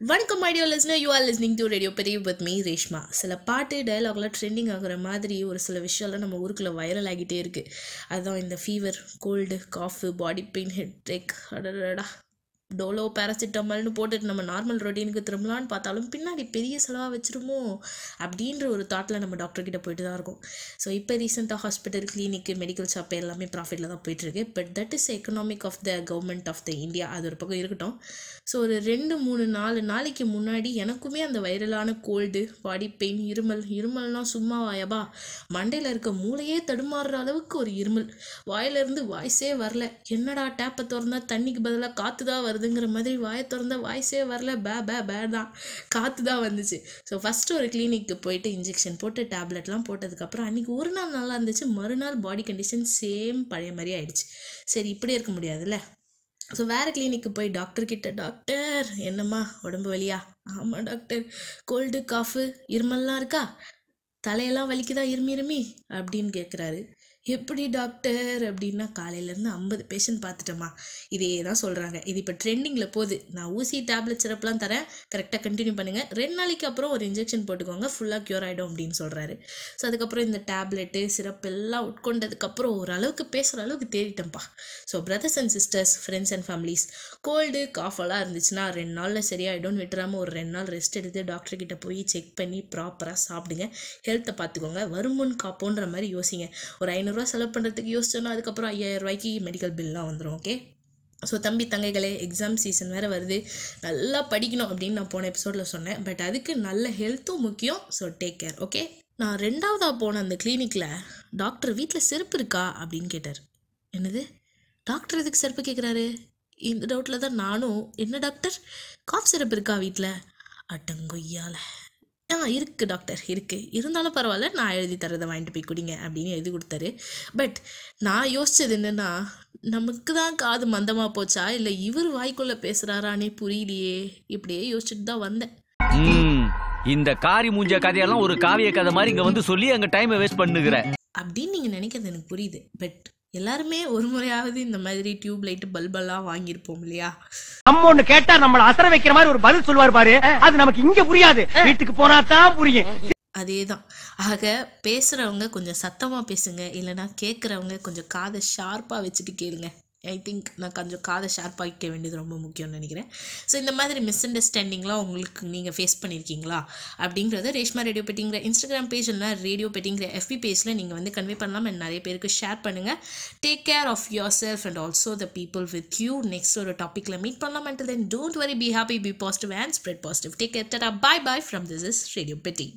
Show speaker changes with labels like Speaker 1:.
Speaker 1: வணக்கம் ஐடியோ listener you are listening to radio பெரிய with me Reshma சில பாட்டு டைலாக்லாம் ட்ரெண்டிங் ஆகுற மாதிரி ஒரு சில விஷயம்லாம் நம்ம ஊருக்குள்ளே வைரல் ஆகிட்டே இருக்குது அதுதான் இந்த fever cold cough body pain head ache அடடா டோலோ பேராசிட்டமால்னு போட்டுட்டு நம்ம நார்மல் ரொட்டீனுக்கு திரும்பலான்னு பார்த்தாலும் பின்னாடி பெரிய செலவாக வச்சிருமோ அப்படின்ற ஒரு தாட்டில் நம்ம டாக்டர்கிட்ட போயிட்டு தான் இருக்கோம். ஸோ இப்போ ரீசெண்டாக ஹாஸ்பிட்டல் கிளினிக்கு மெடிக்கல் ஷாப் எல்லாமே ப்ராஃபிட்டில் தான் போயிட்டுருக்கு. But that is economic of the government of the India அது ஒரு பக்கம் இருக்கட்டும். ஸோ ஒரு ரெண்டு மூணு நாலு நாளைக்கு முன்னாடி எனக்குமே அந்த வைரலான கோல்டு பாடி பெயின் இருமல் இருமல்னால் சும்மா வாயபா மண்டையில் இருக்க மூளையே தடுமாறுற அளவுக்கு ஒரு இருமல். வாயிலிருந்து வாய்ஸே வரல. என்னடா டேப்பை திறந்தா தண்ணிக்கு பதிலாக காற்று தான் வருது. வருதுங்கிற மாதிரி வாயை திறந்த வாய்ஸே வரல. பே பே பே தான். காற்று தான் வந்துச்சு. ஸோ ஃபஸ்ட்டு ஒரு கிளினிக்கு போயிட்டு இன்ஜெக்ஷன் போட்டு டேப்லெட்லாம் போட்டதுக்கப்புறம் அன்றைக்கி ஒரு நாள் நல்லா இருந்துச்சு. மறுநாள் பாடி கண்டிஷன் சேம் பழைய மாதிரி ஆயிடுச்சு. சரி இப்படியே இருக்க முடியாதுல்ல? ஸோ வேறு கிளினிக்கு போய் டாக்டர்கிட்ட டாக்டர் என்னம்மா உடம்பு வலியா? ஆமாம் டாக்டர். கோல்டு காஃபு இருமல்லாம் இருக்கா? தலையெல்லாம் வலிக்குதா இருமி இருமி? அப்படின்னு கேட்குறாரு எப்படி டாக்டர்? அப்படின்னா காலையிலேருந்து ஐம்பது பேஷண்ட் பார்த்துட்டோமா. இதே தான் சொல்கிறாங்க இது இப்போ ட்ரெண்டிங்கில் போகுது. நான் ஊசி டேப்லெட் சிறப்புலாம் தரேன். கரெக்டாக கண்டினியூ பண்ணுங்கள் ரெண்டு நாளைக்கு அப்புறம் ஒரு இன்ஜெக்ஷன் போட்டுக்கோங்க. ஃபுல்லாக க்யூர் ஆகிடும் அப்படின்னு சொல்கிறாரு ஸோ அதுக்கப்புறம் இந்த டேப்லெட்டு சிரப் எல்லாம் உட்கொண்டதுக்கப்புறம் ஓரளவுக்கு பேசுகிற அளவுக்கு தேடிட்டேன்ப்பா so brothers and sisters friends and families cold காஃபெல்லாம் இருந்துச்சுன்னா ரெண்டு நாளில் சரியாயிடும்னு விட்டுறாமல் ஒரு ரெண்டு நாள் ரெஸ்ட் எடுத்து டாக்டர் கிட்டே போய் செக் பண்ணி ப்ராப்பராக சாப்பிடுங்க. ஹெல்த்தை பார்த்துக்கோங்க. வருமுன் காப்போன்ற மாதிரி யோசிங்க. ஒரு ஐநூறு ஐநூறுரூவா செலவு பண்ணுறதுக்கு யோசிச்சோன்னா அதுக்கப்புறம் ஐயாயிரம் ரூபாய்க்கு மெடிக்கல் பில்லாம் வந்துடும் ஓகே ஸோ தம்பி தங்கைகளே எக்ஸாம் சீசன் வேறு வருது. நல்லா படிக்கணும் அப்படின்னு நான் போன எபிசோடில் சொன்னேன். பட் அதுக்கு நல்ல ஹெல்த்தும் முக்கியம். ஸோ டேக் கேர் ஓகே நான் ரெண்டாவதாக போன அந்த கிளினிக்கில் டாக்டர் வீட்டில் செருப்பு இருக்கா அப்படின்னு கேட்டார். என்னது? டாக்டர் எதுக்கு செருப்பு கேட்குறாரு இந்த டவுட்டில் தான் நானும் என்ன டாக்டர் காஃப் சிறப்பு இருக்கா வீட்டில் அட்டங்கொய்யால ஆ இருக்குது டாக்டர் இருக்குது இருந்தாலும் பரவாயில்ல நான் எழுதி தரதை வாங்கிட்டு போய் குடிங்க அப்படின்னு எழுதி கொடுத்தாரு. பட் நான் யோசிச்சது என்னென்னா நமக்கு தான் காது மந்தமாக போச்சா? இல்லை இவர் வாய்க்குள்ளே பேசுகிறாரானே புரியலையே. இப்படியே யோசிச்சுட்டு தான் வந்தேன்.
Speaker 2: இந்த காரி மூஞ்ச கதையெல்லாம் ஒரு காவிய கதை மாதிரி இங்க வந்து சொல்லி அங்க டைமை வேஸ்ட் பண்ணுகிற.
Speaker 1: அப்படின்னு நீங்கள் நினைக்கிறது எனக்கு புரியுது. பட் எல்லாருமே ஒரு முறையாவது இந்த மாதிரி டியூப் லைட்டு பல்பெல்லாம் வாங்கியிருப்போம் இல்லையா?
Speaker 3: நம்ம ஒண்ணு கேட்டா நம்மள அசர வைக்கிற மாதிரி ஒரு பதில் சொல்லுவார் பாரு. அது நமக்கு இங்க புரியாது. வீட்டுக்கு போனா தான் புரியும்.
Speaker 1: அதே தான் ஆக பேசுகிறவங்க கொஞ்சம் சத்தமாக பேசுங்க இல்லைன்னா கேட்குறவங்க கொஞ்சம் காதை ஷார்ப்பாக வச்சுட்டு கேளுங்க. ஐ திங்க் நான் கொஞ்சம் காதை ஷார்ப் ஆகிக்க வேண்டியது ரொம்ப முக்கியம்னு நினைக்கிறேன். ஸோ இந்த மாதிரி மிஸ் அண்டர்ஸ்டாண்டிங்லாம் உங்களுக்கு நீங்கள் ஃபேஸ் பண்ணியிருக்கீங்களா அப்படிங்கிறத ரேஷ்மா ரேடியோ பெட்டிங்கிற இன்ஸ்டாகிராம் பேஜ் இல்லைனா ரேடியோ பெட்டிங்கிற எஃபி பேஜில் நீங்கள் வந்து கன்வே பண்ணலாம். அண்ட் நிறைய பேருக்கு ஷேர் பண்ணுங்கள் take care of yourself and also the people with you next ஒரு டாப்பிக்கில் மீட் பண்ணலாம். And then don't worry be happy be positive and spread positive take care டா bye bye from this is radio bedding